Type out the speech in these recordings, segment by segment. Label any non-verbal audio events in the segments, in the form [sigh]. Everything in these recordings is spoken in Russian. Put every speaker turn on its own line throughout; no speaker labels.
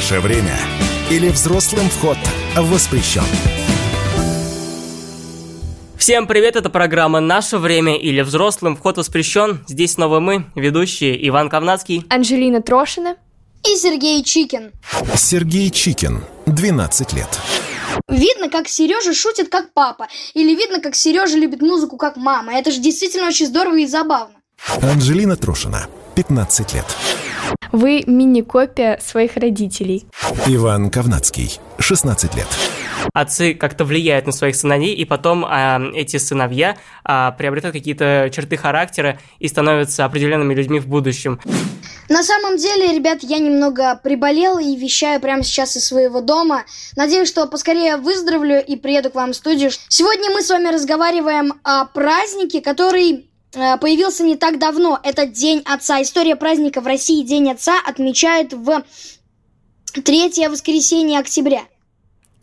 Наше время. Или взрослым вход воспрещен.
Всем привет, это программа «Наше время» или «Взрослым вход воспрещен». Здесь снова мы, ведущие Иван Ковнацкий,
Анжелина Трошина
и Сергей Чикин.
Сергей Чикин, 12 лет.
Видно, как Сережа шутит как папа, или видно, как Сережа любит музыку как мама. Это же действительно очень здорово и забавно.
Анжелина Трошина, 15 лет.
Вы мини-копия своих родителей.
Иван Ковнацкий, 16 лет
отцы как-то влияют на своих сыновей, и потом а, эти сыновья а, приобретают какие-то черты характера и становятся определенными людьми в будущем.
На самом деле, ребят, я немного приболел и вещаю прямо сейчас из своего дома. Надеюсь, что поскорее выздоровлю и приеду к вам в студию. Сегодня мы с вами разговариваем о празднике, который э, появился не так давно. Это День Отца. История праздника в России День Отца отмечают в третье воскресенье октября.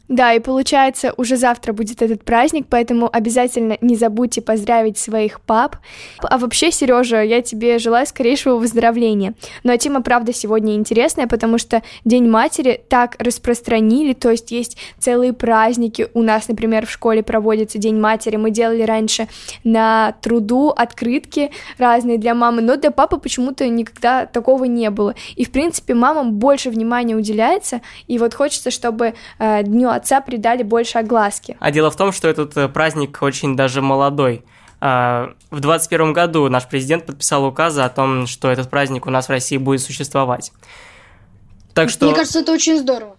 Да, и получается, уже завтра будет этот праздник, поэтому обязательно не забудьте поздравить своих пап. А вообще, Сережа, я тебе желаю скорейшего выздоровления. Но тема, правда, сегодня интересная, потому что День матери так распространили, то есть есть целые праздники. У нас, например, в школе проводится День матери. Мы делали раньше на труду открытки разные для мамы, но для папы почему-то никогда такого не было. И, в принципе, мамам больше внимания уделяется, и вот хочется, чтобы э, дню отца придали больше огласки.
А дело в том, что этот э, праздник очень даже молодой. А, в 2021 году наш президент подписал указы о том, что этот праздник у нас в России будет существовать.
Так что... Мне кажется, это очень здорово.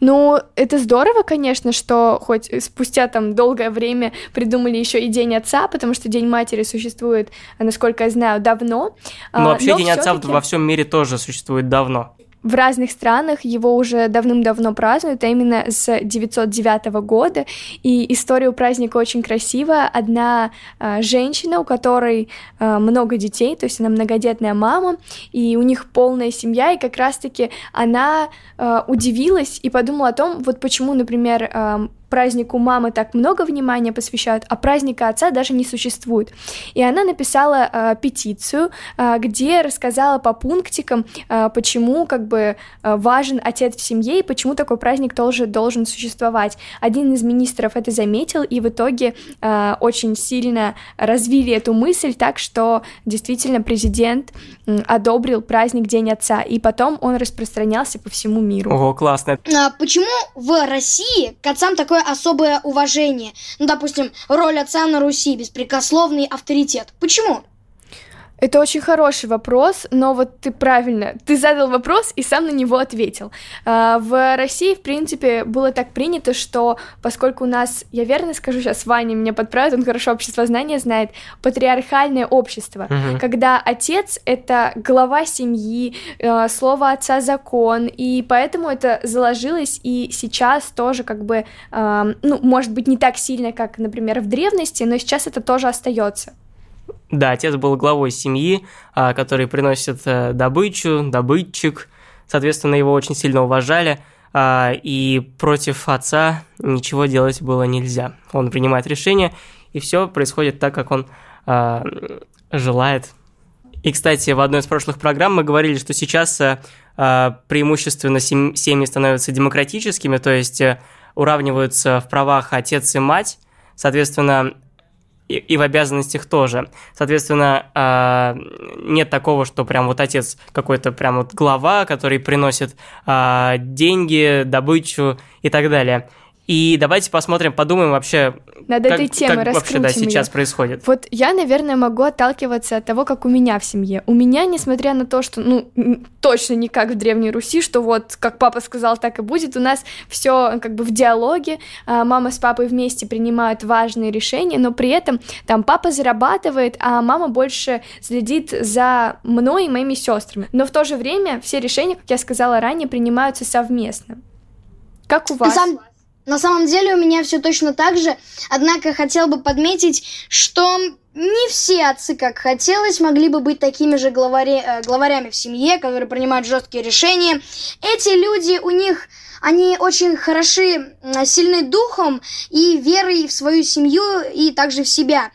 Ну, это здорово, конечно, что хоть спустя там долгое время придумали еще и День отца, потому что День матери существует, насколько я знаю, давно.
Ну, вообще Но День отца во всем мире тоже существует давно
в разных странах его уже давным-давно празднуют, а именно с 909 года. И история у праздника очень красивая. Одна э, женщина, у которой э, много детей, то есть она многодетная мама, и у них полная семья, и как раз-таки она э, удивилась и подумала о том, вот почему, например, э, празднику мамы так много внимания посвящают, а праздника отца даже не существует. И она написала э, петицию, э, где рассказала по пунктикам, э, почему как бы э, важен отец в семье и почему такой праздник тоже должен существовать. Один из министров это заметил, и в итоге э, очень сильно развили эту мысль так, что действительно президент э, одобрил праздник День отца, и потом он распространялся по всему миру.
Ого, классно.
А почему в России к отцам такое особое уважение. Ну, допустим, роль отца на Руси, беспрекословный авторитет. Почему?
Это очень хороший вопрос, но вот ты правильно, ты задал вопрос и сам на него ответил. А, в России, в принципе, было так принято, что поскольку у нас, я верно скажу сейчас, Ваня меня подправит, он хорошо общество знания знает, патриархальное общество, угу. когда отец — это глава семьи, э, слово отца — закон, и поэтому это заложилось и сейчас тоже как бы, ну, может быть, не так сильно, как, например, в древности, но сейчас это тоже остается.
Да, отец был главой семьи, а, который приносит э, добычу, добытчик. Соответственно, его очень сильно уважали, а, и против отца ничего делать было нельзя. Он принимает решение, и все происходит так, как он а, желает. И, кстати, в одной из прошлых программ мы говорили, что сейчас э, преимущественно семьи становятся демократическими, то есть э, уравниваются в правах отец и мать. Соответственно, и, в обязанностях тоже. Соответственно, э, нет такого, что прям вот отец какой-то прям вот глава, который приносит э, деньги, добычу и так далее. И давайте посмотрим, подумаем вообще,
Над как, этой темой
как вообще да, сейчас
ее.
происходит.
Вот я, наверное, могу отталкиваться от того, как у меня в семье. У меня, несмотря на то, что, ну, точно не как в Древней Руси, что вот как папа сказал, так и будет, у нас все как бы в диалоге, а, мама с папой вместе принимают важные решения, но при этом там папа зарабатывает, а мама больше следит за мной и моими сестрами. Но в то же время все решения, как я сказала ранее, принимаются совместно. Как у вас?
На самом деле у меня все точно так же, однако хотел бы подметить, что не все отцы, как хотелось, могли бы быть такими же главари, э, главарями в семье, которые принимают жесткие решения. Эти люди, у них они очень хороши, сильны духом и верой в свою семью и также в себя.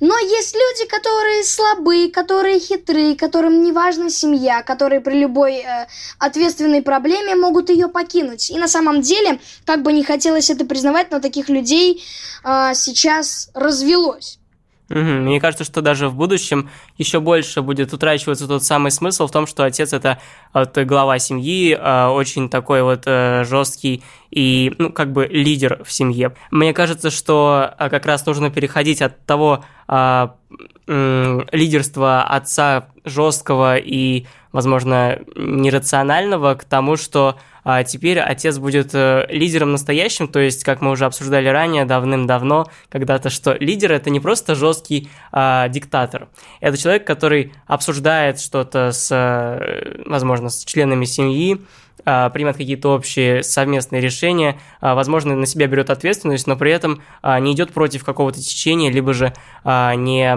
Но есть люди, которые слабые, которые хитрые, которым не важна семья, которые при любой э, ответственной проблеме могут ее покинуть. И на самом деле, как бы не хотелось это признавать, но таких людей э, сейчас развелось.
Мне кажется, что даже в будущем еще больше будет утрачиваться тот самый смысл в том, что отец это вот, глава семьи, э, очень такой вот э, жесткий и, ну, как бы лидер в семье. Мне кажется, что э, как раз нужно переходить от того лидерства отца жесткого и, возможно, нерационального к тому, что а теперь отец будет э, лидером настоящим, то есть, как мы уже обсуждали ранее, давным-давно, когда-то, что лидер это не просто жесткий а, диктатор, это человек, который обсуждает что-то с, э, возможно, с членами семьи, а, примет какие-то общие совместные решения, а, возможно, на себя берет ответственность, но при этом не идет против какого-то течения, либо же не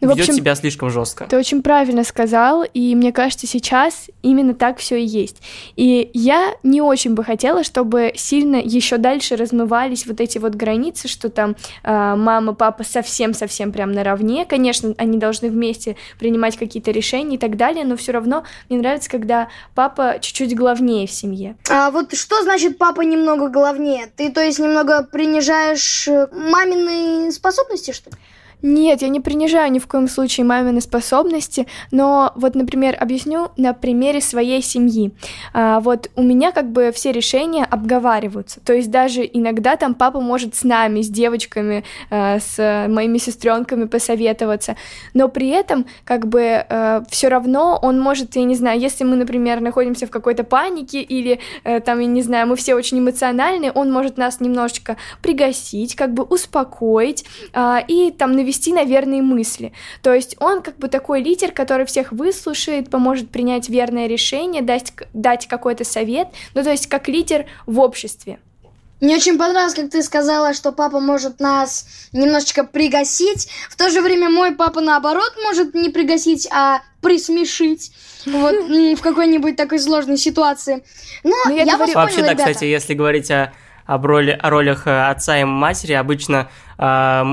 ну, ведет общем, себя слишком жестко.
Ты очень правильно сказал, и мне кажется, сейчас именно так все и есть. И я не очень бы хотела, чтобы сильно еще дальше размывались вот эти вот границы, что там э, мама, папа совсем-совсем прям наравне. Конечно, они должны вместе принимать какие-то решения и так далее, но все равно мне нравится, когда папа чуть-чуть главнее в семье.
А вот что значит папа немного главнее? Ты, то есть, немного принижаешь э, мамины способности, что ли?
Нет, я не принижаю ни в коем случае мамины способности, но вот, например, объясню на примере своей семьи. А, вот у меня как бы все решения обговариваются, то есть даже иногда там папа может с нами, с девочками, а, с моими сестренками посоветоваться, но при этом как бы а, все равно он может, я не знаю, если мы, например, находимся в какой-то панике или а, там, я не знаю, мы все очень эмоциональны, он может нас немножечко пригасить, как бы успокоить а, и там навести навести на верные мысли. То есть он как бы такой лидер, который всех выслушает, поможет принять верное решение, дать, дать какой-то совет, ну то есть как лидер в обществе.
Мне очень понравилось, как ты сказала, что папа может нас немножечко пригасить. В то же время мой папа, наоборот, может не пригасить, а присмешить. Вот [laughs] в какой-нибудь такой сложной ситуации. Но, Но ну, я, я говорю... вас
Вообще,
да,
кстати, если говорить о, об роли, о ролях э, отца и матери, обычно э,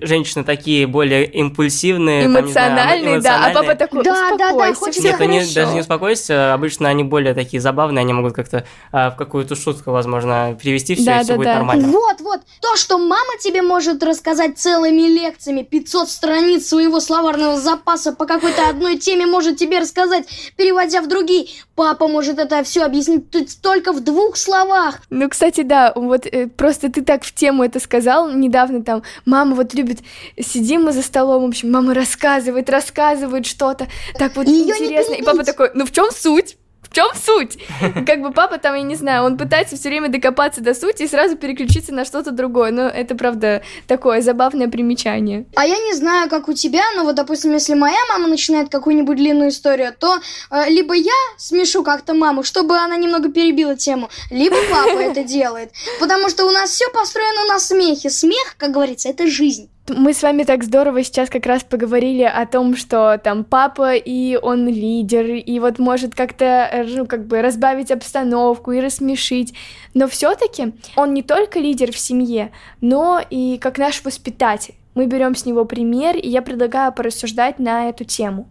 женщины такие более импульсивные,
эмоциональные, там, знаю, эмоциональные. да, а папа такой, да, да, да,
хочется Нет, они даже не успокойся, обычно они более такие забавные, они могут как-то э, в какую-то шутку, возможно, привести все, да, и все да, будет да. нормально.
Вот, вот, то, что мама тебе может рассказать целыми лекциями, 500 страниц своего словарного запаса по какой-то одной теме может тебе рассказать, переводя в другие, папа может это все объяснить только в двух словах.
Ну, кстати, да, вот э, просто ты так в тему это сказал недавно, недавно там мама вот любит, сидим мы за столом, в общем, мама рассказывает, рассказывает что-то, так вот Её интересно, и папа такой, ну в чем суть? В чем суть? Как бы папа там, я не знаю, он пытается все время докопаться до сути и сразу переключиться на что-то другое. Но это, правда, такое забавное примечание.
А я не знаю, как у тебя, но вот, допустим, если моя мама начинает какую-нибудь длинную историю, то э, либо я смешу как-то маму, чтобы она немного перебила тему, либо папа это делает. Потому что у нас все построено на смехе. Смех, как говорится, это жизнь.
Мы с вами так здорово сейчас как раз поговорили о том, что там папа и он лидер, и вот может как-то, э, ну, как бы разбавить обстановку и рассмешить. Но все-таки он не только лидер в семье, но и как наш воспитатель. Мы берем с него пример, и я предлагаю порассуждать на эту тему.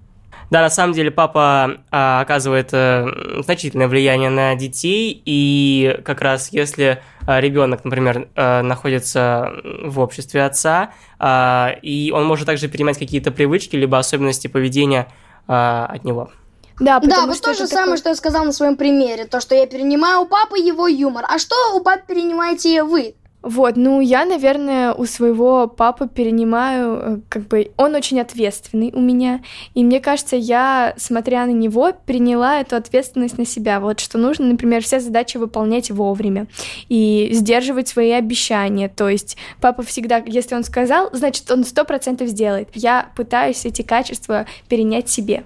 Да, на самом деле папа а, оказывает а, значительное влияние на детей, и как раз если ребенок, например, а, находится в обществе отца, а, и он может также перенимать какие-то привычки либо особенности поведения а, от него.
Да, да, вот то же самое, такой... что я сказал на своем примере, то, что я перенимаю у папы его юмор. А что у папы перенимаете вы?
Вот, ну я, наверное, у своего папы перенимаю, э, как бы, он очень ответственный у меня, и мне кажется, я, смотря на него, приняла эту ответственность на себя, вот, что нужно, например, все задачи выполнять вовремя и сдерживать свои обещания, то есть папа всегда, если он сказал, значит, он сто процентов сделает. Я пытаюсь эти качества перенять себе.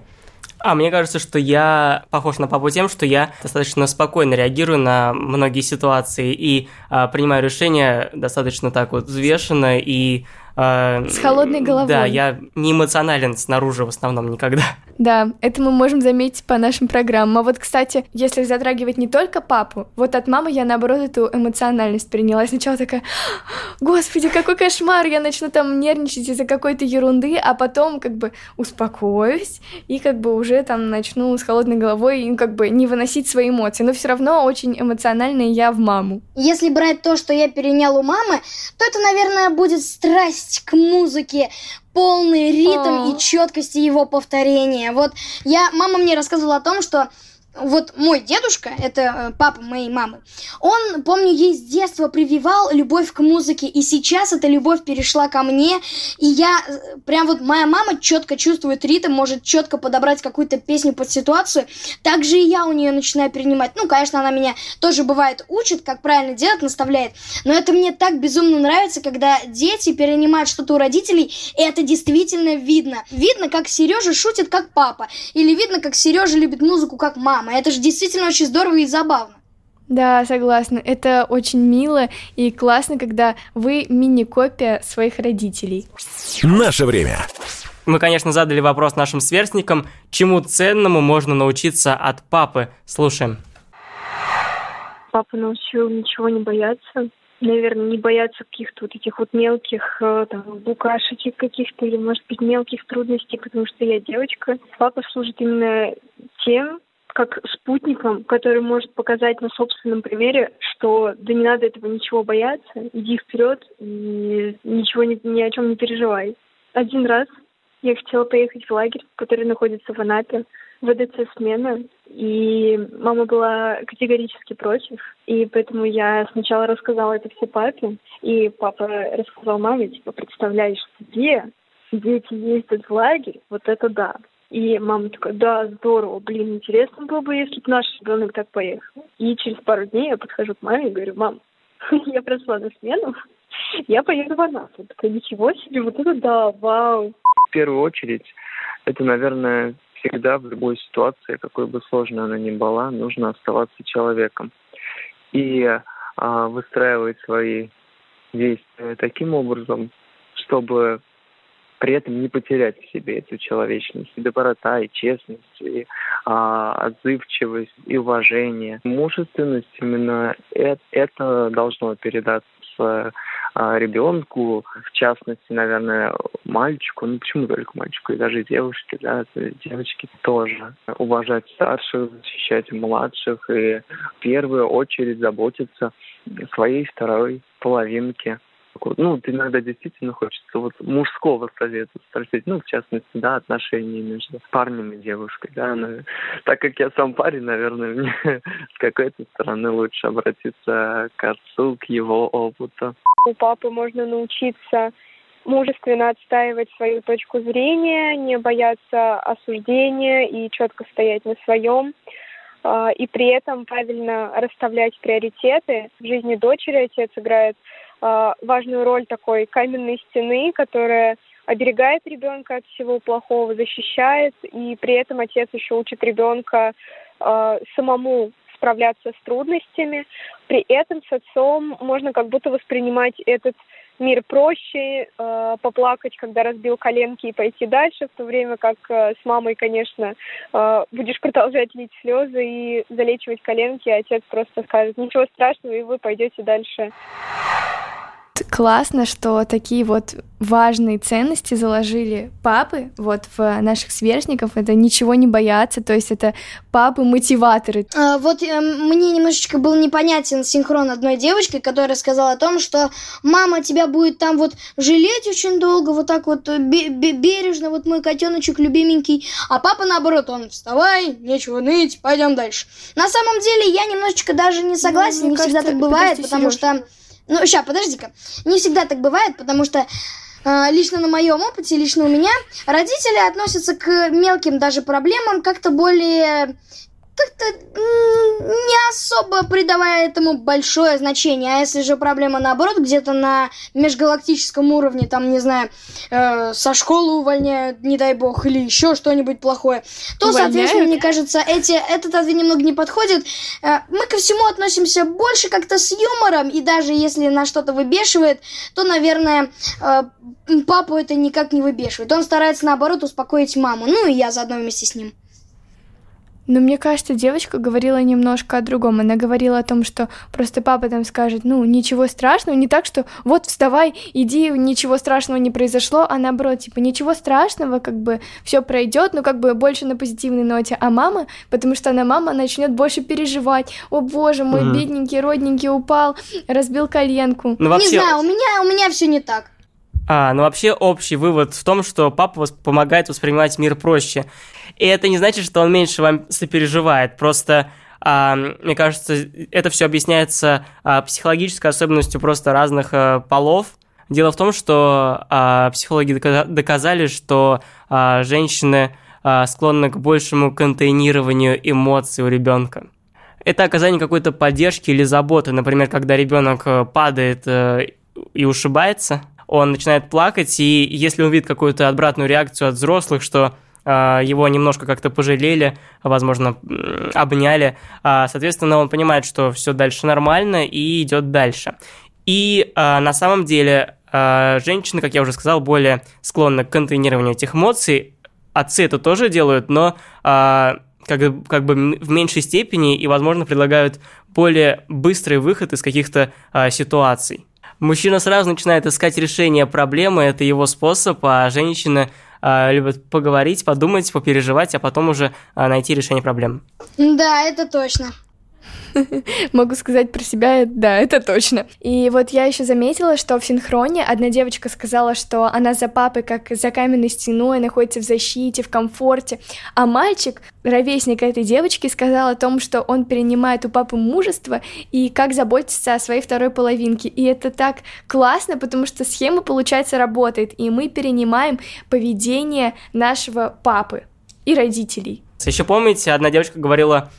А, мне кажется, что я похож на папу тем, что я достаточно спокойно реагирую на многие ситуации и а, принимаю решения достаточно так вот взвешенно и Э,
С холодной головой.
Да, я не эмоционален снаружи в основном никогда.
Да, это мы можем заметить по нашим программам. А вот, кстати, если затрагивать не только папу, вот от мамы я, наоборот, эту эмоциональность приняла. Я сначала такая, господи, какой кошмар, я начну там нервничать из-за какой-то ерунды, а потом как бы успокоюсь и как бы уже там начну с холодной головой и как бы не выносить свои эмоции. Но все равно очень эмоциональная я в маму.
Если брать то, что я перенял у мамы, то это, наверное, будет страсть к музыке, полный ритм и четкости его повторения. Вот я, мама мне рассказывала о том, что вот мой дедушка, это э, папа моей мамы, он, помню, ей с детства прививал любовь к музыке, и сейчас эта любовь перешла ко мне, и я, э, прям вот моя мама четко чувствует ритм, может четко подобрать какую-то песню под ситуацию, так же и я у нее начинаю перенимать. Ну, конечно, она меня тоже бывает учит, как правильно делать, наставляет, но это мне так безумно нравится, когда дети перенимают что-то у родителей, и это действительно видно. Видно, как Сережа шутит, как папа, или видно, как Сережа любит музыку, как мама мама. Это же действительно очень здорово и забавно.
Да, согласна. Это очень мило и классно, когда вы мини-копия своих родителей.
Наше время.
Мы, конечно, задали вопрос нашим сверстникам, чему ценному можно научиться от папы. Слушаем.
Папа научил ничего не бояться. Наверное, не бояться каких-то вот этих вот мелких э, там, букашечек каких-то или, может быть, мелких трудностей, потому что я девочка. Папа служит именно тем, как спутником, который может показать на собственном примере, что да не надо этого ничего бояться, иди вперед и ничего ни, ни о чем не переживай. Один раз я хотела поехать в лагерь, который находится в Анапе, в ВДЦ смена, и мама была категорически против, и поэтому я сначала рассказала это все папе, и папа рассказал маме, типа, представляешь себе, дети ездят в лагерь, вот это да. И мама такая, да, здорово, блин, интересно было бы, если бы наш ребенок так поехал. И через пару дней я подхожу к маме и говорю, мам, [laughs] я прошла на смену, [laughs] я поеду в Анапу. Такая, ничего себе, вот это да, вау.
В первую очередь, это, наверное, всегда в любой ситуации, какой бы сложной она ни была, нужно оставаться человеком. И а, выстраивать свои действия таким образом, чтобы при этом не потерять в себе эту человечность, и доброта, и честность, и а, отзывчивость, и уважение. Мужественность именно это, должно передаться а, ребенку, в частности, наверное, мальчику, ну почему только мальчику, и даже девушке, да, девочки тоже. Уважать старших, защищать младших и в первую очередь заботиться о своей второй половинке ну, иногда действительно хочется вот мужского совета спросить, ну, в частности, да, отношения между парнем и девушкой, да, но, так как я сам парень, наверное, мне с какой-то стороны лучше обратиться к отцу, к его опыту.
У папы можно научиться мужественно отстаивать свою точку зрения, не бояться осуждения и четко стоять на своем а, и при этом правильно расставлять приоритеты. В жизни дочери отец играет важную роль такой каменной стены, которая оберегает ребенка от всего плохого, защищает, и при этом отец еще учит ребенка э, самому справляться с трудностями. При этом с отцом можно как будто воспринимать этот мир проще, э, поплакать, когда разбил коленки и пойти дальше, в то время как э, с мамой, конечно, э, будешь продолжать лить слезы и залечивать коленки, а отец просто скажет, ничего страшного, и вы пойдете дальше
классно, что такие вот важные ценности заложили папы вот в наших сверстников. Это ничего не бояться, то есть это папы-мотиваторы.
А, вот э, мне немножечко был непонятен синхрон одной девочкой, которая сказала о том, что мама тебя будет там вот жалеть очень долго, вот так вот э, бережно, вот мой котеночек любименький, а папа наоборот, он вставай, нечего ныть, пойдем дальше. На самом деле я немножечко даже не согласен, ну, не кажется, всегда так бывает, потому Сереж. что ну, сейчас, подожди-ка. Не всегда так бывает, потому что э, лично на моем опыте, лично у меня, родители относятся к мелким даже проблемам как-то более как-то не особо придавая этому большое значение. А если же проблема наоборот, где-то на межгалактическом уровне, там, не знаю, э, со школы увольняют, не дай бог, или еще что-нибудь плохое, то, увольняют? соответственно, мне кажется, эти, этот ответ немного не подходит. Э, мы ко всему относимся больше как-то с юмором, и даже если нас что-то выбешивает, то, наверное, э, папу это никак не выбешивает. Он старается, наоборот, успокоить маму. Ну, и я заодно вместе с ним.
Но мне кажется, девочка говорила немножко о другом. Она говорила о том, что просто папа там скажет, ну, ничего страшного, не так, что вот вставай, иди, ничего страшного не произошло, а наоборот, типа, ничего страшного, как бы все пройдет, но как бы больше на позитивной ноте. А мама, потому что она мама, начнет больше переживать. О боже, мой mm бедненький, родненький упал, разбил коленку.
Ну, вообще... Не знаю, у меня, у меня все не так.
А, ну вообще общий вывод в том, что папа помогает воспринимать мир проще. И это не значит, что он меньше вам сопереживает. Просто, а, мне кажется, это все объясняется а, психологической особенностью просто разных а, полов. Дело в том, что а, психологи доказали, что а, женщины а, склонны к большему контейнированию эмоций у ребенка. Это оказание какой-то поддержки или заботы. Например, когда ребенок э, падает э, и ушибается, он начинает плакать, и если он видит какую-то обратную реакцию от взрослых, что а, его немножко как-то пожалели, возможно, обняли, а, соответственно, он понимает, что все дальше нормально и идет дальше. И а, на самом деле женщины, как я уже сказал, более склонны к контейнированию этих эмоций. Отцы это тоже делают, но как, как бы в меньшей степени и, возможно, предлагают более быстрый выход из каких-то ситуаций. Мужчина сразу начинает искать решение проблемы, это его способ, а женщина э, любит поговорить, подумать, попереживать, а потом уже э, найти решение проблем.
Да, это точно. [laughs]
Могу сказать про себя, да, это точно. И вот я еще заметила, что в синхроне одна девочка сказала, что она за папой как за каменной стеной находится в защите, в комфорте, а мальчик, ровесник этой девочки, сказал о том, что он перенимает у папы мужество и как заботиться о своей второй половинке. И это так классно, потому что схема, получается, работает, и мы перенимаем поведение нашего папы и родителей.
Еще помните, одна девочка говорила,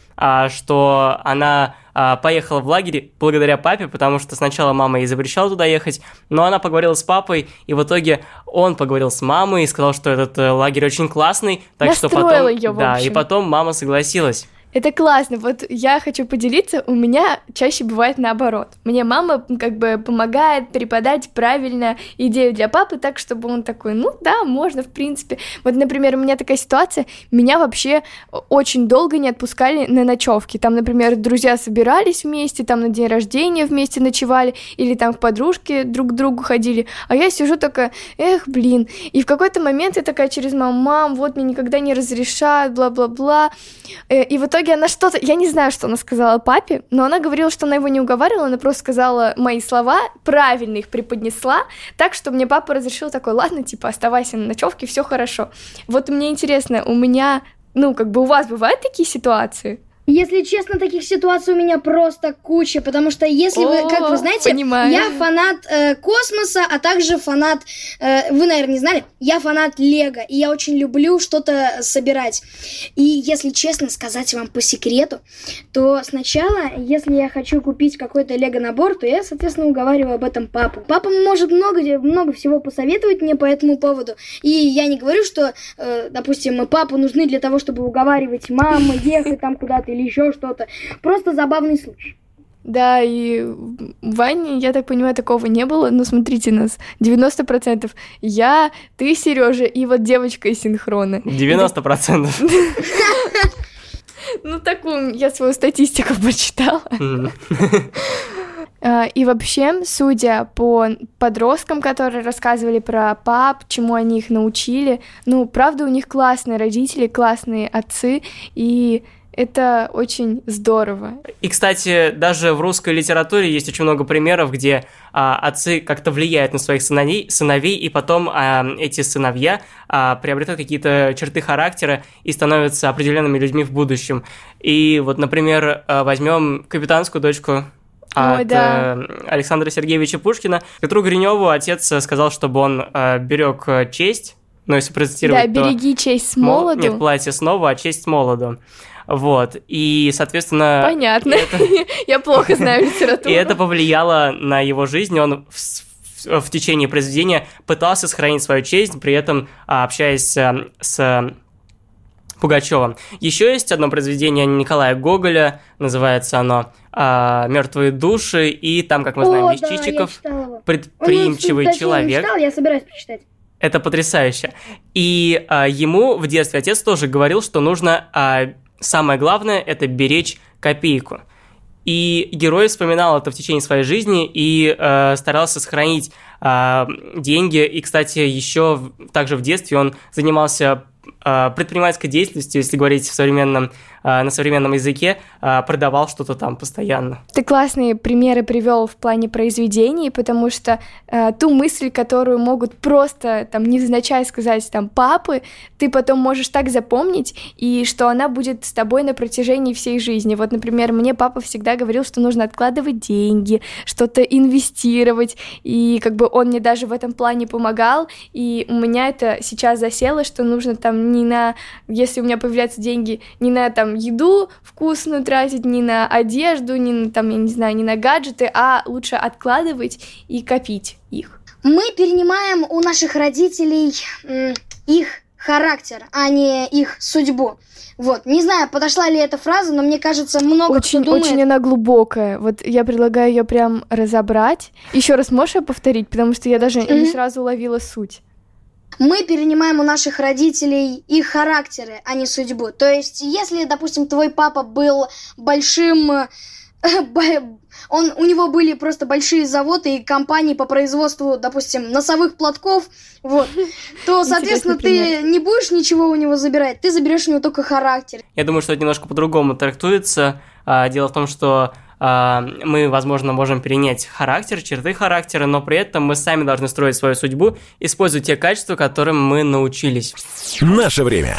что она а, поехала в лагерь благодаря папе, потому что сначала мама ей запрещала туда ехать, но она поговорила с папой, и в итоге он поговорил с мамой и сказал, что этот э, лагерь очень классный, так
Настроила
что потом...
Ее,
да, и потом мама согласилась.
Это классно. Вот я хочу поделиться, у меня чаще бывает наоборот. Мне мама как бы помогает переподать правильно идею для папы так, чтобы он такой, ну да, можно, в принципе. Вот, например, у меня такая ситуация, меня вообще очень долго не отпускали на ночевки. Там, например, друзья собирались вместе, там на день рождения вместе ночевали, или там к подружке друг к другу ходили, а я сижу такая, эх, блин. И в какой-то момент я такая через маму, мам, вот мне никогда не разрешают, бла-бла-бла. Э, и в итоге итоге она что-то, я не знаю, что она сказала папе, но она говорила, что она его не уговаривала, она просто сказала мои слова, правильно их преподнесла, так что мне папа разрешил такой, ладно, типа, оставайся на ночевке, все хорошо. Вот мне интересно, у меня, ну, как бы у вас бывают такие ситуации?
Если честно, таких ситуаций у меня просто куча, потому что если О, вы, как вы знаете,
понимаю.
я фанат э, космоса, а также фанат, э, вы, наверное, не знали, я фанат Лего, и я очень люблю что-то собирать. И если честно сказать вам по секрету, то сначала, если я хочу купить какой-то Лего набор, то я, соответственно, уговариваю об этом папу. Папа может много, много всего посоветовать мне по этому поводу, и я не говорю, что, э, допустим, папу нужны для того, чтобы уговаривать маму ехать там куда-то или еще что-то. Просто забавный случай.
Да, и в Ване, я так понимаю, такого не было, но смотрите нас, 90% я, ты, Сережа, и вот девочка из синхрона.
90%? [laughs]
Ну, такую, я свою статистику почитала. [laughs] А, и вообще, судя по подросткам, которые рассказывали про пап, чему они их научили, ну, правда, у них классные родители, классные отцы, и это очень здорово.
И, кстати, даже в русской литературе есть очень много примеров, где а, отцы как-то влияют на своих сыновей, сыновей и потом а, эти сыновья а, приобретают какие-то черты характера и становятся определенными людьми в будущем. И вот, например, а, возьмем капитанскую дочку от Ой, да. э, Александра Сергеевича Пушкина. Петру Гриневу отец сказал, чтобы он э, берег честь, но если процитировать,
Да, береги честь с молоду.
Нет, платье снова, а честь с молоду. Вот, и, соответственно...
Понятно. Это... [laughs] Я плохо знаю [laughs] литературу.
И это повлияло на его жизнь, он в, в течение произведения пытался сохранить свою честь, при этом а, общаясь э, с Пугачевым. Еще есть одно произведение Николая Гоголя, называется оно а, «Мертвые души», и там, как мы знаем, Лещичиков, да, предприимчивый Он, человек.
Не читал, я собираюсь прочитать.
Это потрясающе. И а, ему в детстве отец тоже говорил, что нужно а, самое главное это беречь копейку. И герой вспоминал это в течение своей жизни и э, старался сохранить э, деньги. И, кстати, еще также в детстве он занимался предпринимательской деятельностью, если говорить в современном, а, на современном языке, а, продавал что-то там постоянно.
Ты классные примеры привел в плане произведений, потому что э, ту мысль, которую могут просто там невзначай сказать там папы, ты потом можешь так запомнить, и что она будет с тобой на протяжении всей жизни. Вот, например, мне папа всегда говорил, что нужно откладывать деньги, что-то инвестировать, и как бы он мне даже в этом плане помогал, и у меня это сейчас засело, что нужно там не на, если у меня появляются деньги, не на там еду вкусную тратить, не на одежду, не на там, я не знаю, не на гаджеты, а лучше откладывать и копить их.
Мы перенимаем у наших родителей их характер, а не их судьбу. Вот, не знаю, подошла ли эта фраза, но мне кажется, много
очень,
кто думает...
Очень она глубокая. Вот я предлагаю ее прям разобрать. Еще раз можешь ее повторить, потому что я даже mm-hmm. не сразу уловила суть
мы перенимаем у наших родителей их характеры, а не судьбу. То есть, если, допустим, твой папа был большим [laughs] он, у него были просто большие заводы и компании по производству, допустим, носовых платков, вот, то, соответственно, ты не будешь ничего у него забирать, ты заберешь у него только характер.
Я думаю, что это немножко по-другому трактуется. А, дело в том, что мы, возможно, можем перенять характер, черты характера, но при этом мы сами должны строить свою судьбу, используя те качества, которым мы научились.
Наше время.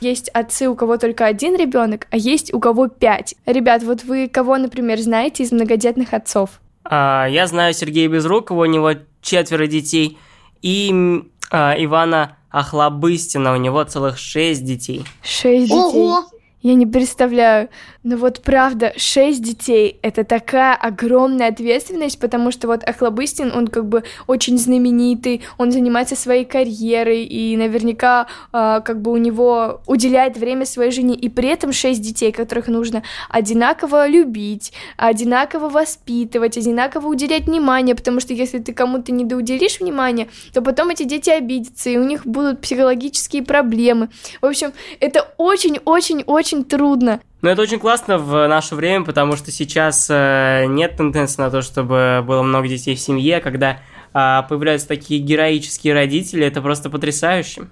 Есть отцы, у кого только один ребенок, а есть у кого пять. Ребят, вот вы кого, например, знаете из многодетных отцов?
А, я знаю Сергея Безрукова, у него четверо детей, и а, Ивана Охлобыстина, у него целых шесть детей.
Шесть детей. Ого! Я не представляю. Но вот правда, шесть детей — это такая огромная ответственность, потому что вот Ахлобыстин, он как бы очень знаменитый, он занимается своей карьерой, и наверняка э, как бы у него уделяет время своей жене, и при этом шесть детей, которых нужно одинаково любить, одинаково воспитывать, одинаково уделять внимание, потому что если ты кому-то не доуделишь внимание, то потом эти дети обидятся, и у них будут психологические проблемы. В общем, это очень-очень-очень очень трудно.
Но это очень классно в наше время, потому что сейчас э, нет тенденции на то, чтобы было много детей в семье, когда э, появляются такие героические родители, это просто потрясающе.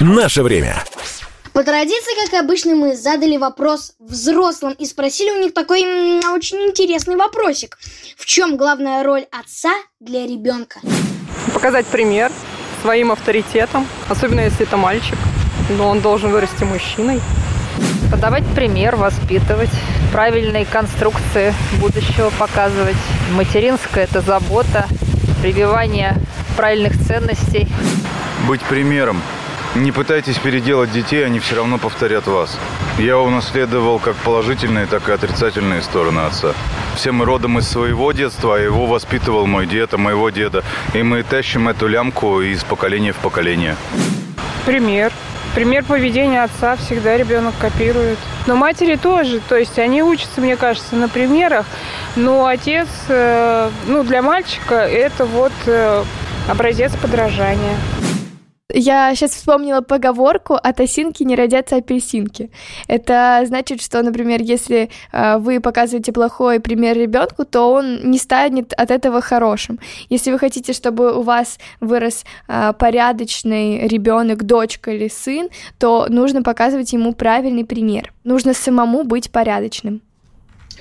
Наше время.
По традиции, как обычно, мы задали вопрос взрослым и спросили у них такой м, очень интересный вопросик. В чем главная роль отца для ребенка?
Показать пример своим авторитетом, особенно если это мальчик, но он должен вырасти мужчиной
подавать пример, воспитывать, правильные конструкции будущего показывать. Материнская – это забота, прививание правильных ценностей.
Быть примером. Не пытайтесь переделать детей, они все равно повторят вас. Я унаследовал как положительные, так и отрицательные стороны отца. Все мы родом из своего детства, а его воспитывал мой дед, а моего деда. И мы тащим эту лямку из поколения в поколение.
Пример. Пример поведения отца всегда ребенок копирует. Но матери тоже, то есть они учатся, мне кажется, на примерах. Но отец, э, ну, для мальчика это вот э, образец подражания.
Я сейчас вспомнила поговорку «от осинки не родятся апельсинки». Это значит, что, например, если э, вы показываете плохой пример ребенку, то он не станет от этого хорошим. Если вы хотите, чтобы у вас вырос э, порядочный ребенок, дочка или сын, то нужно показывать ему правильный пример. Нужно самому быть порядочным.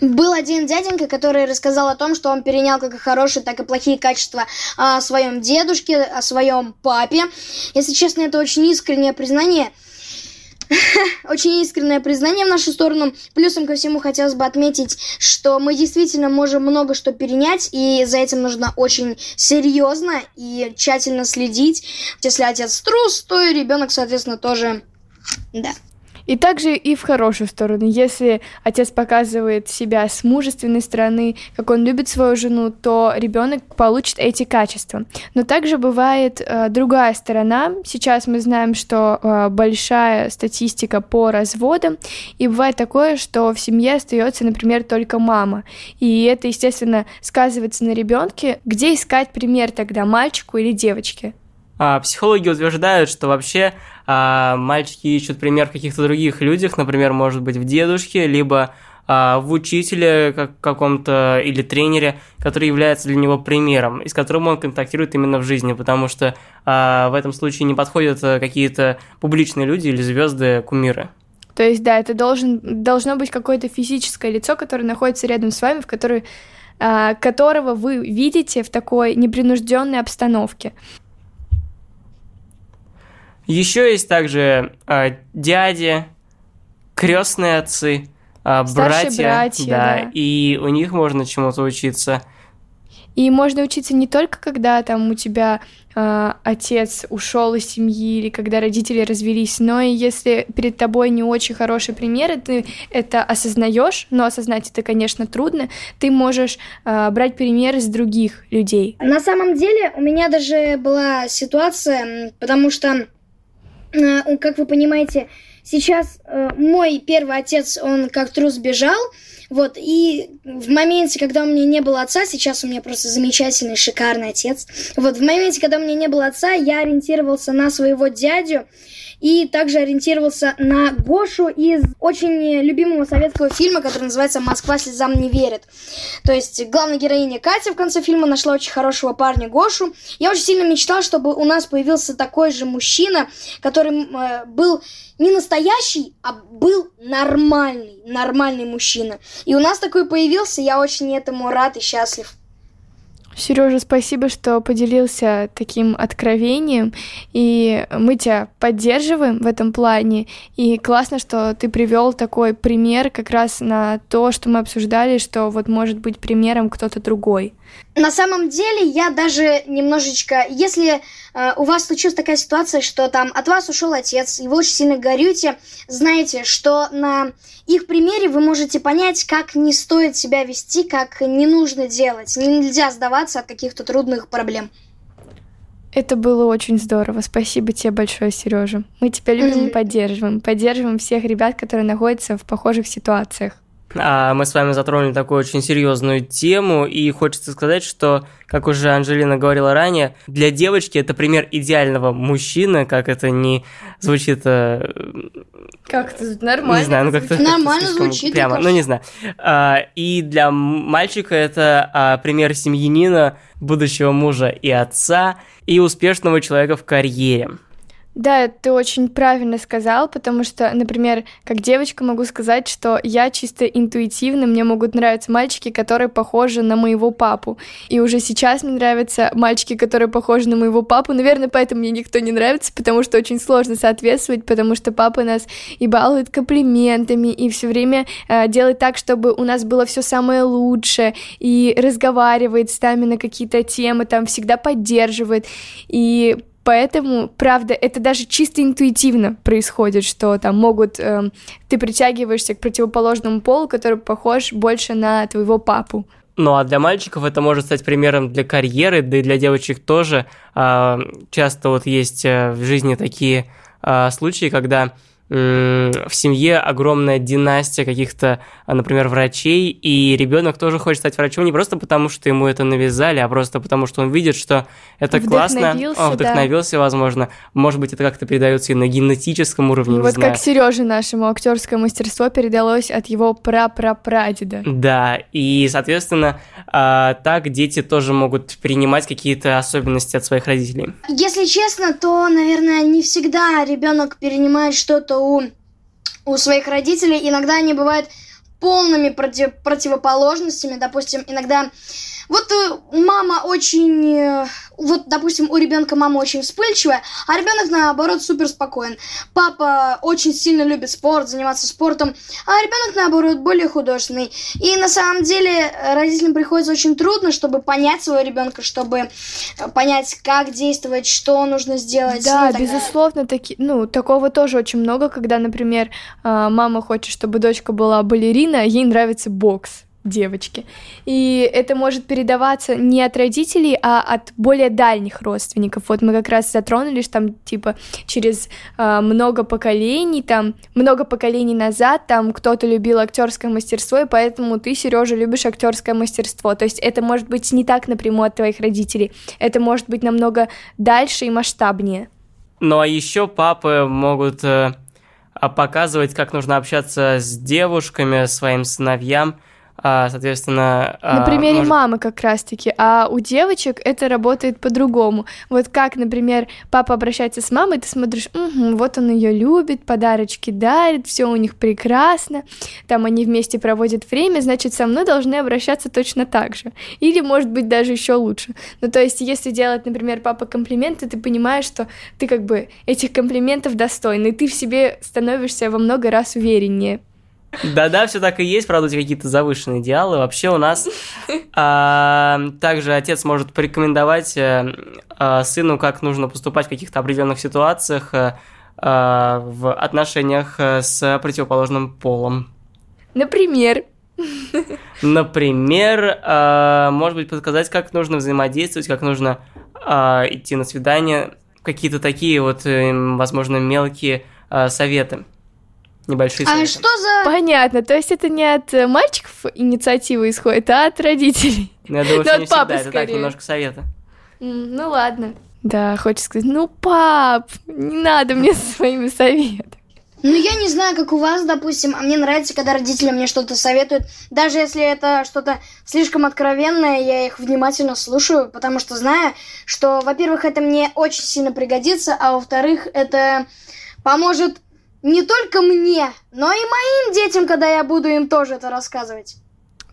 Был один дяденька, который рассказал о том, что он перенял как и хорошие, так и плохие качества о своем дедушке, о своем папе. Если честно, это очень искреннее признание. [laughs] Очень искреннее признание в нашу сторону. Плюсом ко всему хотелось бы отметить, что мы действительно можем много что перенять, и за этим нужно очень серьезно и тщательно следить. Если отец трус, то и ребенок, соответственно, тоже, да.
И также и в хорошую сторону. Если отец показывает себя с мужественной стороны, как он любит свою жену, то ребенок получит эти качества. Но также бывает э, другая сторона. Сейчас мы знаем, что э, большая статистика по разводам, и бывает такое, что в семье остается, например, только мама. И это, естественно, сказывается на ребенке. Где искать пример тогда, мальчику или девочке?
А, психологи утверждают, что вообще а, мальчики ищут пример в каких-то других людях, например, может быть, в дедушке, либо а, в учителе как, каком-то или тренере, который является для него примером, и с которым он контактирует именно в жизни, потому что а, в этом случае не подходят какие-то публичные люди или звезды, кумиры.
То есть, да, это должен, должно быть какое-то физическое лицо, которое находится рядом с вами, в которой, а, которого вы видите в такой непринужденной обстановке.
Еще есть также э, дяди, крестные отцы, э, братья,
братья
да,
да.
и у них можно чему-то учиться.
И можно учиться не только когда там у тебя э, отец ушел из семьи или когда родители развелись, но и если перед тобой не очень хороший пример, и ты это осознаешь, но осознать это, конечно, трудно, ты можешь э, брать примеры с других людей.
На самом деле у меня даже была ситуация, потому что как вы понимаете, сейчас э, мой первый отец, он как трус бежал, вот, и в моменте, когда у меня не было отца, сейчас у меня просто замечательный, шикарный отец, вот, в моменте, когда у меня не было отца, я ориентировался на своего дядю, и также ориентировался на Гошу из очень любимого советского фильма, который называется «Москва слезам не верит». То есть главная героиня Катя в конце фильма нашла очень хорошего парня Гошу. Я очень сильно мечтал, чтобы у нас появился такой же мужчина, который э, был не настоящий, а был нормальный, нормальный мужчина. И у нас такой появился, я очень этому рад и счастлив.
Сережа, спасибо, что поделился таким откровением, и мы тебя поддерживаем в этом плане, и классно, что ты привел такой пример как раз на то, что мы обсуждали, что вот может быть примером кто-то другой.
На самом деле я даже немножечко, если у вас случилась такая ситуация, что там от вас ушел отец, и вы очень сильно горюете, знаете, что на их примере вы можете понять, как не стоит себя вести, как не нужно делать. Нельзя сдаваться от каких-то трудных проблем.
Это было очень здорово. Спасибо тебе большое, Сережа. Мы тебя любим и поддерживаем. Поддерживаем всех ребят, которые находятся в похожих ситуациях.
А, мы с вами затронули такую очень серьезную тему, и хочется сказать, что, как уже Анжелина говорила ранее, для девочки это пример идеального мужчины, как это не звучит... Э,
как это нормально?
Не знаю, ну как-то
Нормально звучит.
Прямо, ну не знаю. А, и для мальчика это а, пример семьянина, будущего мужа и отца, и успешного человека в карьере.
Да, ты очень правильно сказал, потому что, например, как девочка могу сказать, что я чисто интуитивно, мне могут нравиться мальчики, которые похожи на моего папу. И уже сейчас мне нравятся мальчики, которые похожи на моего папу. Наверное, поэтому мне никто не нравится, потому что очень сложно соответствовать, потому что папа нас и балует комплиментами, и все время э, делает так, чтобы у нас было все самое лучшее, и разговаривает с нами на какие-то темы, там всегда поддерживает. И Поэтому, правда, это даже чисто интуитивно происходит, что там могут... Э, ты притягиваешься к противоположному полу, который похож больше на твоего папу.
Ну а для мальчиков это может стать примером для карьеры, да и для девочек тоже. А, часто вот есть э, в жизни такие а, случаи, когда в семье огромная династия каких-то, а, например, врачей, и ребенок тоже хочет стать врачом не просто потому, что ему это навязали, а просто потому, что он видит, что это классно, он вдохновился,
да.
возможно, может быть, это как-то передается и на генетическом уровне.
Вот
знаю.
как Сереже нашему актерское мастерство передалось от его прапрапрадеда.
Да, и, соответственно, а, так дети тоже могут принимать какие-то особенности от своих родителей.
Если честно, то, наверное, не всегда ребенок перенимает что-то у, у своих родителей. Иногда они бывают полными против, противоположностями. Допустим, иногда... Вот э, мама очень, э, вот, допустим, у ребенка мама очень вспыльчивая, а ребенок, наоборот, супер спокоен. Папа очень сильно любит спорт, заниматься спортом, а ребенок, наоборот, более художественный. И на самом деле родителям приходится очень трудно, чтобы понять своего ребенка, чтобы э, понять, как действовать, что нужно сделать.
Да,
ну,
безусловно, таки, ну, такого тоже очень много, когда, например, а, мама хочет, чтобы дочка была балерина, а ей нравится бокс девочки. И это может передаваться не от родителей, а от более дальних родственников. Вот мы как раз затронули, что там типа через э, много поколений, там много поколений назад там кто-то любил актерское мастерство, и поэтому ты, Сережа, любишь актерское мастерство. То есть это может быть не так напрямую от твоих родителей, это может быть намного дальше и масштабнее.
Ну а еще папы могут э, показывать, как нужно общаться с девушками, своим сыновьям, а, соответственно...
На примере может... мамы как раз-таки, а у девочек это работает по-другому. Вот как, например, папа обращается с мамой, ты смотришь, угу, вот он ее любит, подарочки дарит, все у них прекрасно, там они вместе проводят время, значит, со мной должны обращаться точно так же. Или, может быть, даже еще лучше. Ну, то есть, если делать, например, папа комплименты, ты понимаешь, что ты как бы этих комплиментов достойный, ты в себе становишься во много раз увереннее.
Да-да, все так и есть, правда, какие-то завышенные идеалы. Вообще у нас а, также отец может порекомендовать а, а, сыну, как нужно поступать в каких-то определенных ситуациях а, а, в отношениях с противоположным полом.
Например?
Например, а, может быть, подсказать, как нужно взаимодействовать, как нужно а, идти на свидание, какие-то такие вот, э, возможно, мелкие а, советы небольшие
советы. А что за...
Понятно, то есть это не от э, мальчиков инициатива исходит, а от родителей.
Ну, я думаю, что не всегда, это так, немножко совета.
Ну, ладно. Да, хочешь сказать, ну, пап, не надо мне со своими советами.
Ну, я не знаю, как у вас, допустим, а мне нравится, когда родители мне что-то советуют. Даже если это что-то слишком откровенное, я их внимательно слушаю, потому что знаю, что, во-первых, это мне очень сильно пригодится, а во-вторых, это поможет не только мне, но и моим детям, когда я буду им тоже это рассказывать.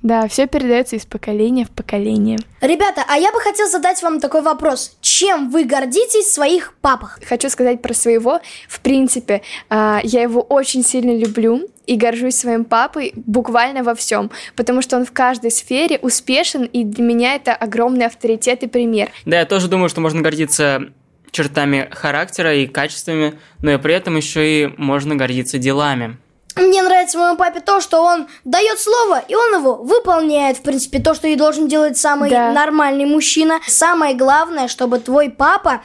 Да, все передается из поколения в поколение.
Ребята, а я бы хотел задать вам такой вопрос. Чем вы гордитесь в своих папах?
Хочу сказать про своего. В принципе, а, я его очень сильно люблю и горжусь своим папой буквально во всем, потому что он в каждой сфере успешен, и для меня это огромный авторитет и пример.
Да, я тоже думаю, что можно гордиться чертами характера и качествами, но и при этом еще и можно гордиться делами.
Мне нравится моему папе то, что он дает слово, и он его выполняет. В принципе, то, что и должен делать самый да. нормальный мужчина. Самое главное, чтобы твой папа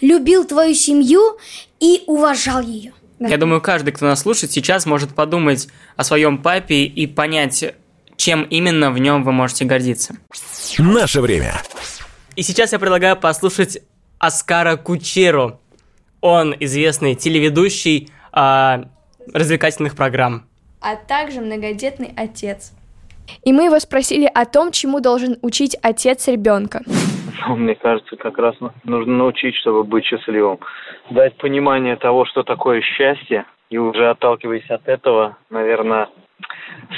любил твою семью и уважал ее.
Да. Я думаю, каждый, кто нас слушает, сейчас может подумать о своем папе и понять, чем именно в нем вы можете гордиться.
Наше время.
И сейчас я предлагаю послушать Оскара Кучеру. Он известный телеведущий э, развлекательных программ.
А также многодетный отец. И мы его спросили о том, чему должен учить отец ребенка.
Ну, мне кажется, как раз нужно научить, чтобы быть счастливым. Дать понимание того, что такое счастье, и уже отталкиваясь от этого, наверное,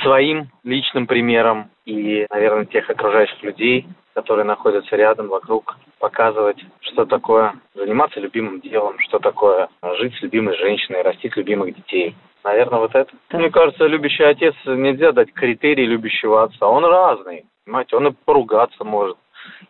своим личным примером и, наверное, тех окружающих людей, которые находятся рядом, вокруг, показывать, что такое заниматься любимым делом, что такое жить с любимой женщиной, растить любимых детей. Наверное, вот это. Мне кажется, любящий отец нельзя дать критерий любящего отца. Он разный. Понимаете, он и поругаться может,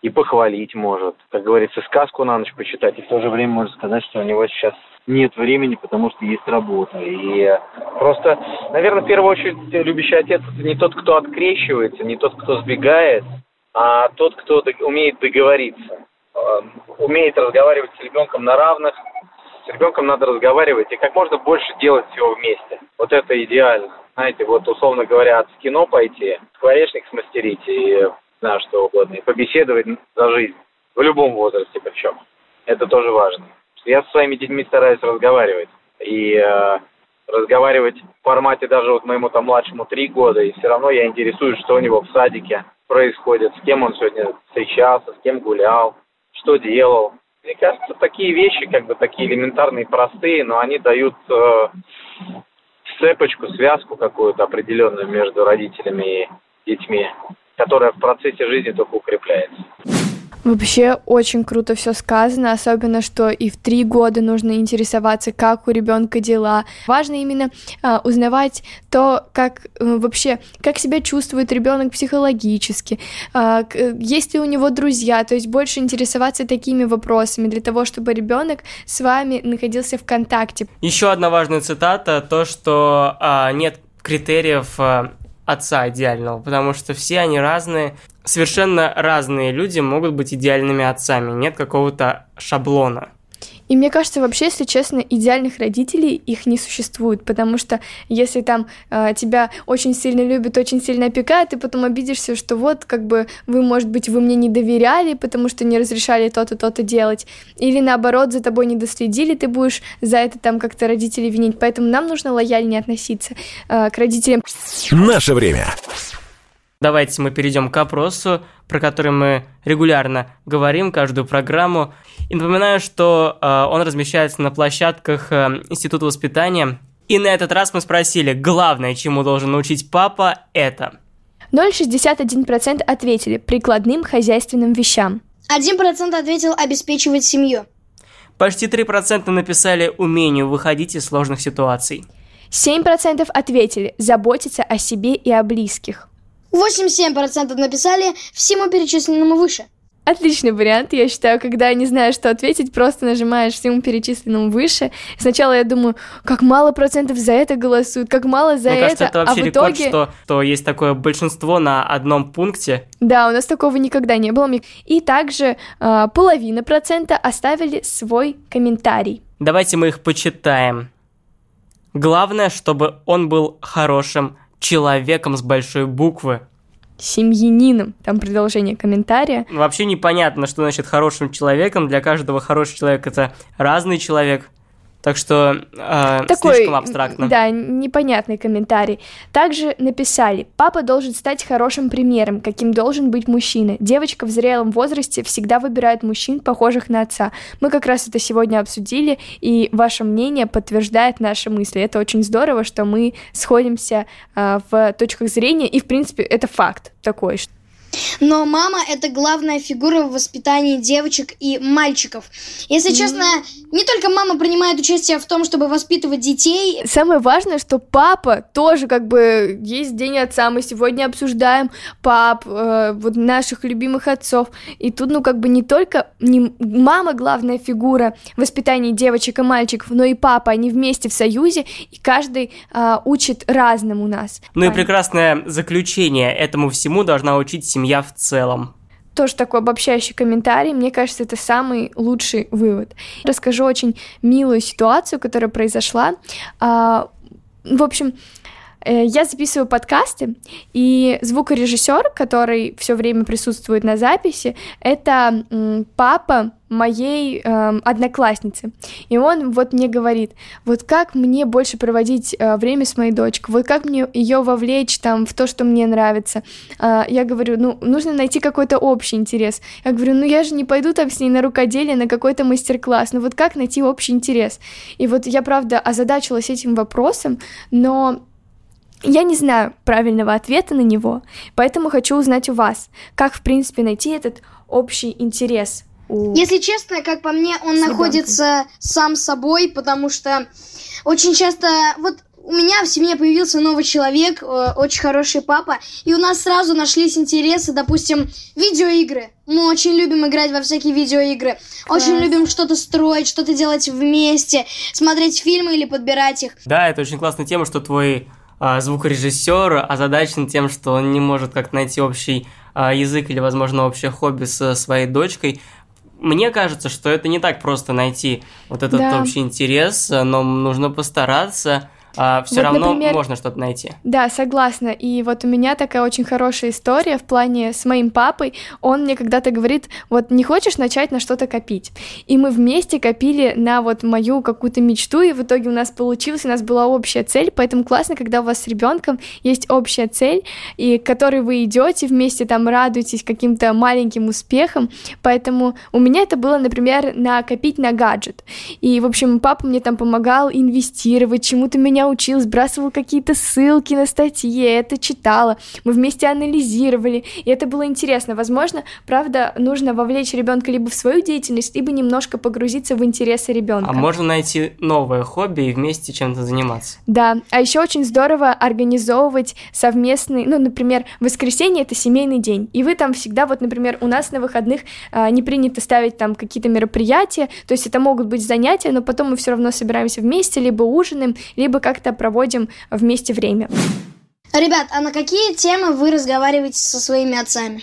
и похвалить может. Как говорится, сказку на ночь почитать, и в то же время может сказать, что у него сейчас нет времени, потому что есть работа. И просто, наверное, в первую очередь, любящий отец – это не тот, кто открещивается, не тот, кто сбегает, а тот, кто умеет договориться, эм, умеет разговаривать с ребенком на равных, с ребенком надо разговаривать и как можно больше делать всего вместе. Вот это идеально. Знаете, вот условно говоря, от кино пойти, скворечник смастерить и знаю, что угодно, и побеседовать за жизнь. В любом возрасте причем. Это тоже важно. Я со своими детьми стараюсь разговаривать. И э, разговаривать в формате даже вот моему там младшему три года, и все равно я интересуюсь, что у него в садике, происходит, с кем он сегодня встречался, с кем гулял, что делал. Мне кажется, такие вещи, как бы такие элементарные, простые, но они дают э, цепочку, связку какую-то определенную между родителями и детьми, которая в процессе жизни только укрепляется.
Вообще очень круто все сказано, особенно что и в три года нужно интересоваться, как у ребенка дела. Важно именно а, узнавать то, как а, вообще, как себя чувствует ребенок психологически, а, есть ли у него друзья, то есть больше интересоваться такими вопросами для того, чтобы ребенок с вами находился в контакте.
Еще одна важная цитата, то, что а, нет критериев а, отца идеального, потому что все они разные, совершенно разные люди могут быть идеальными отцами, нет какого-то шаблона.
И мне кажется, вообще, если честно, идеальных родителей их не существует, потому что если там э, тебя очень сильно любят, очень сильно опекают, ты потом обидишься, что вот, как бы, вы, может быть, вы мне не доверяли, потому что не разрешали то-то, то-то делать, или наоборот, за тобой не доследили, ты будешь за это там как-то родителей винить, поэтому нам нужно лояльнее относиться э, к родителям.
Наше время.
Давайте мы перейдем к опросу, про который мы регулярно говорим каждую программу. И напоминаю, что э, он размещается на площадках э, Института воспитания. И на этот раз мы спросили, главное, чему должен научить папа, это.
0,61% ответили прикладным хозяйственным вещам.
1% ответил обеспечивать семью.
Почти 3% написали умению выходить из сложных ситуаций.
7% ответили заботиться о себе и о близких.
87% написали всему перечисленному выше.
Отличный вариант, я считаю, когда не знаешь, что ответить, просто нажимаешь всему перечисленному выше. Сначала я думаю, как мало процентов за это голосуют, как мало за
Мне
это,
кажется, это вообще
а в
рекорд,
итоге...
что, что есть такое большинство на одном пункте.
Да, у нас такого никогда не было. И также э, половина процента оставили свой комментарий.
Давайте мы их почитаем. Главное, чтобы он был хорошим человеком с большой буквы.
Семьянином, там продолжение комментария.
Вообще непонятно, что значит хорошим человеком. Для каждого хороший человек это разный человек. Так что э,
Такой,
слишком абстрактно.
Да, непонятный комментарий. Также написали, папа должен стать хорошим примером, каким должен быть мужчина. Девочка в зрелом возрасте всегда выбирает мужчин, похожих на отца. Мы как раз это сегодня обсудили, и ваше мнение подтверждает наши мысли. Это очень здорово, что мы сходимся э, в точках зрения, и в принципе это факт такой, что
но мама – это главная фигура в воспитании девочек и мальчиков. Если честно, не только мама принимает участие в том, чтобы воспитывать детей.
Самое важное, что папа тоже как бы есть День отца, мы сегодня обсуждаем пап, э, вот наших любимых отцов. И тут, ну, как бы не только не мама главная фигура в воспитании девочек и мальчиков, но и папа, они вместе в союзе, и каждый э, учит разному нас.
Ну и прекрасное заключение этому всему должна учить семья семья в целом.
Тоже такой обобщающий комментарий. Мне кажется, это самый лучший вывод. Расскажу очень милую ситуацию, которая произошла. А, в общем, я записываю подкасты, и звукорежиссер, который все время присутствует на записи, это папа моей э, одноклассницы. И он вот мне говорит, вот как мне больше проводить э, время с моей дочкой, вот как мне ее вовлечь там в то, что мне нравится. Э, я говорю, ну, нужно найти какой-то общий интерес. Я говорю, ну, я же не пойду там с ней на рукоделие, на какой-то мастер-класс. Ну, вот как найти общий интерес? И вот я, правда, озадачилась этим вопросом, но я не знаю правильного ответа на него, поэтому хочу узнать у вас, как, в принципе, найти этот общий интерес у...
Если честно, как по мне, он находится сам собой, потому что очень часто... Вот у меня в семье появился новый человек, э, очень хороший папа, и у нас сразу нашлись интересы, допустим, видеоигры. Мы очень любим играть во всякие видеоигры, Класс. очень любим что-то строить, что-то делать вместе, смотреть фильмы или подбирать их.
Да, это очень классная тема, что твой звукорежиссер озадачен тем, что он не может как-то найти общий а, язык или, возможно, общее хобби со своей дочкой. Мне кажется, что это не так просто найти вот этот да. общий интерес, но нужно постараться а, все вот, равно например, можно что-то найти.
Да, согласна. И вот у меня такая очень хорошая история в плане с моим папой. Он мне когда-то говорит, вот не хочешь начать на что-то копить? И мы вместе копили на вот мою какую-то мечту, и в итоге у нас получилось, у нас была общая цель, поэтому классно, когда у вас с ребенком есть общая цель, и к которой вы идете вместе, там радуетесь каким-то маленьким успехом. Поэтому у меня это было, например, накопить на гаджет. И, в общем, папа мне там помогал инвестировать, чему-то меня меня учил, сбрасывал какие-то ссылки на статьи, я это читала, мы вместе анализировали, и это было интересно. Возможно, правда, нужно вовлечь ребенка либо в свою деятельность, либо немножко погрузиться в интересы ребенка.
А можно найти новое хобби и вместе чем-то заниматься.
Да, а еще очень здорово организовывать совместный, ну, например, воскресенье это семейный день, и вы там всегда, вот, например, у нас на выходных а, не принято ставить там какие-то мероприятия, то есть это могут быть занятия, но потом мы все равно собираемся вместе, либо ужинаем, либо как-то проводим вместе время.
Ребят, а на какие темы вы разговариваете со своими отцами?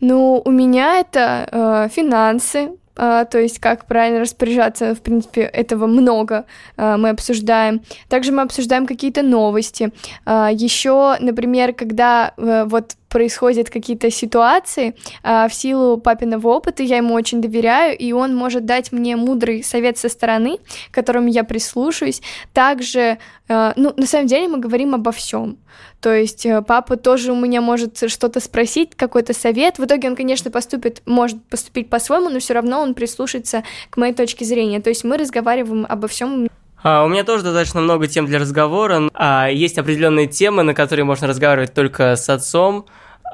Ну, у меня это э, финансы, Uh, то есть как правильно распоряжаться, в принципе, этого много uh, мы обсуждаем. Также мы обсуждаем какие-то новости. Uh, еще, например, когда э, вот происходят какие-то ситуации, а, в силу папиного опыта я ему очень доверяю, и он может дать мне мудрый совет со стороны, к которому я прислушаюсь. Также, а, ну, на самом деле мы говорим обо всем. То есть э, папа тоже у меня может что-то спросить, какой-то совет. В итоге он, конечно, поступит, может поступить по-своему, но все равно он прислушается к моей точке зрения. То есть мы разговариваем обо всем.
А, у меня тоже достаточно много тем для разговора. А, есть определенные темы, на которые можно разговаривать только с отцом.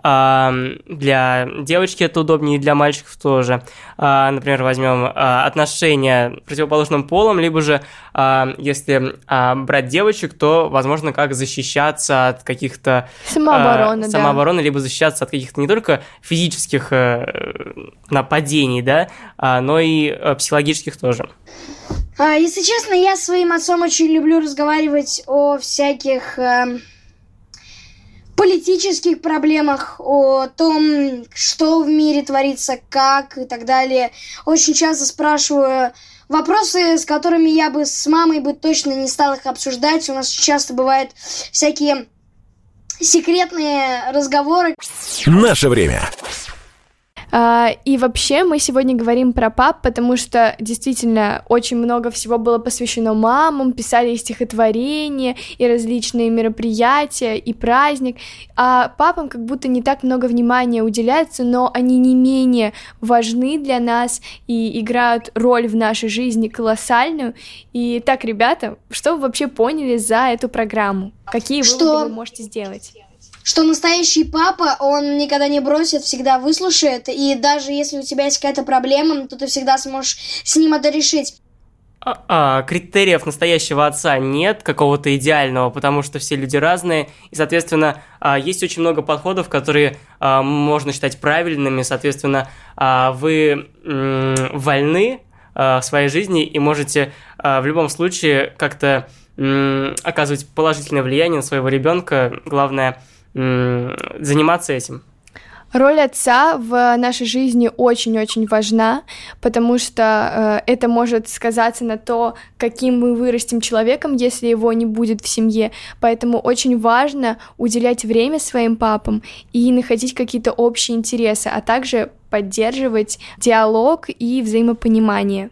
А, для девочки это удобнее, и для мальчиков тоже. А, например, возьмем а, отношения противоположным полом, либо же, а, если а, брать девочек, то, возможно, как защищаться от каких-то...
Самообороны,
а, самообороны, да. либо защищаться от каких-то не только физических а, нападений, да, а, но и а, психологических тоже.
А, если честно, я своим отцом очень люблю разговаривать о всяких... Э политических проблемах, о том, что в мире творится, как и так далее. Очень часто спрашиваю вопросы, с которыми я бы с мамой бы точно не стал их обсуждать. У нас часто бывают всякие секретные разговоры.
Наше время.
А, и вообще мы сегодня говорим про пап, потому что действительно очень много всего было посвящено мамам, писали и стихотворения, и различные мероприятия, и праздник, а папам как будто не так много внимания уделяется, но они не менее важны для нас и играют роль в нашей жизни колоссальную. И так, ребята, что вы вообще поняли за эту программу? Какие
что...
выводы вы можете сделать?
Что настоящий папа, он никогда не бросит, всегда выслушает, и даже если у тебя есть какая-то проблема, то ты всегда сможешь с ним это решить.
А, а, критериев настоящего отца нет, какого-то идеального, потому что все люди разные, и, соответственно, а, есть очень много подходов, которые а, можно считать правильными, соответственно, а, вы вольны в своей жизни и можете в любом случае как-то оказывать положительное влияние на своего ребенка. Главное – заниматься этим.
Роль отца в нашей жизни очень-очень важна, потому что э, это может сказаться на то, каким мы вырастем человеком, если его не будет в семье. Поэтому очень важно уделять время своим папам и находить какие-то общие интересы, а также поддерживать диалог и взаимопонимание.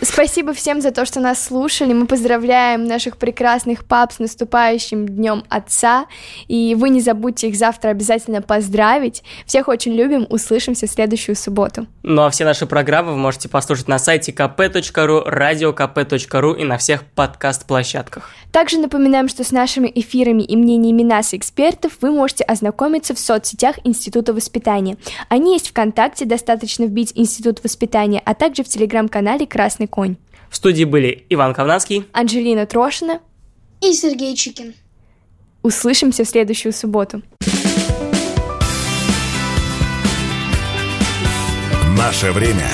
Спасибо всем за то, что нас слушали. Мы поздравляем наших прекрасных пап с наступающим Днем Отца. И вы не забудьте их завтра обязательно поздравить. Всех очень любим. Услышимся в следующую субботу.
Ну а все наши программы вы можете послушать на сайте kp.ru, radiokp.ru и на всех подкаст-площадках.
Также напоминаем, что с нашими эфирами и мнениями нас, экспертов, вы можете ознакомиться в соцсетях Института воспитания. Они есть ВКонтакте, достаточно вбить Институт воспитания, а также в телеграм-канале «Красный конь».
В студии были Иван Ковнацкий,
Анжелина Трошина
и Сергей Чикин.
Услышимся в следующую субботу.
Наше время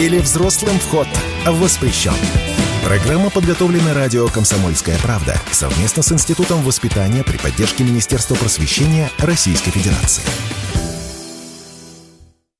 или взрослым вход воспрещен. Программа подготовлена радио «Комсомольская правда» совместно с Институтом воспитания при поддержке Министерства просвещения Российской Федерации.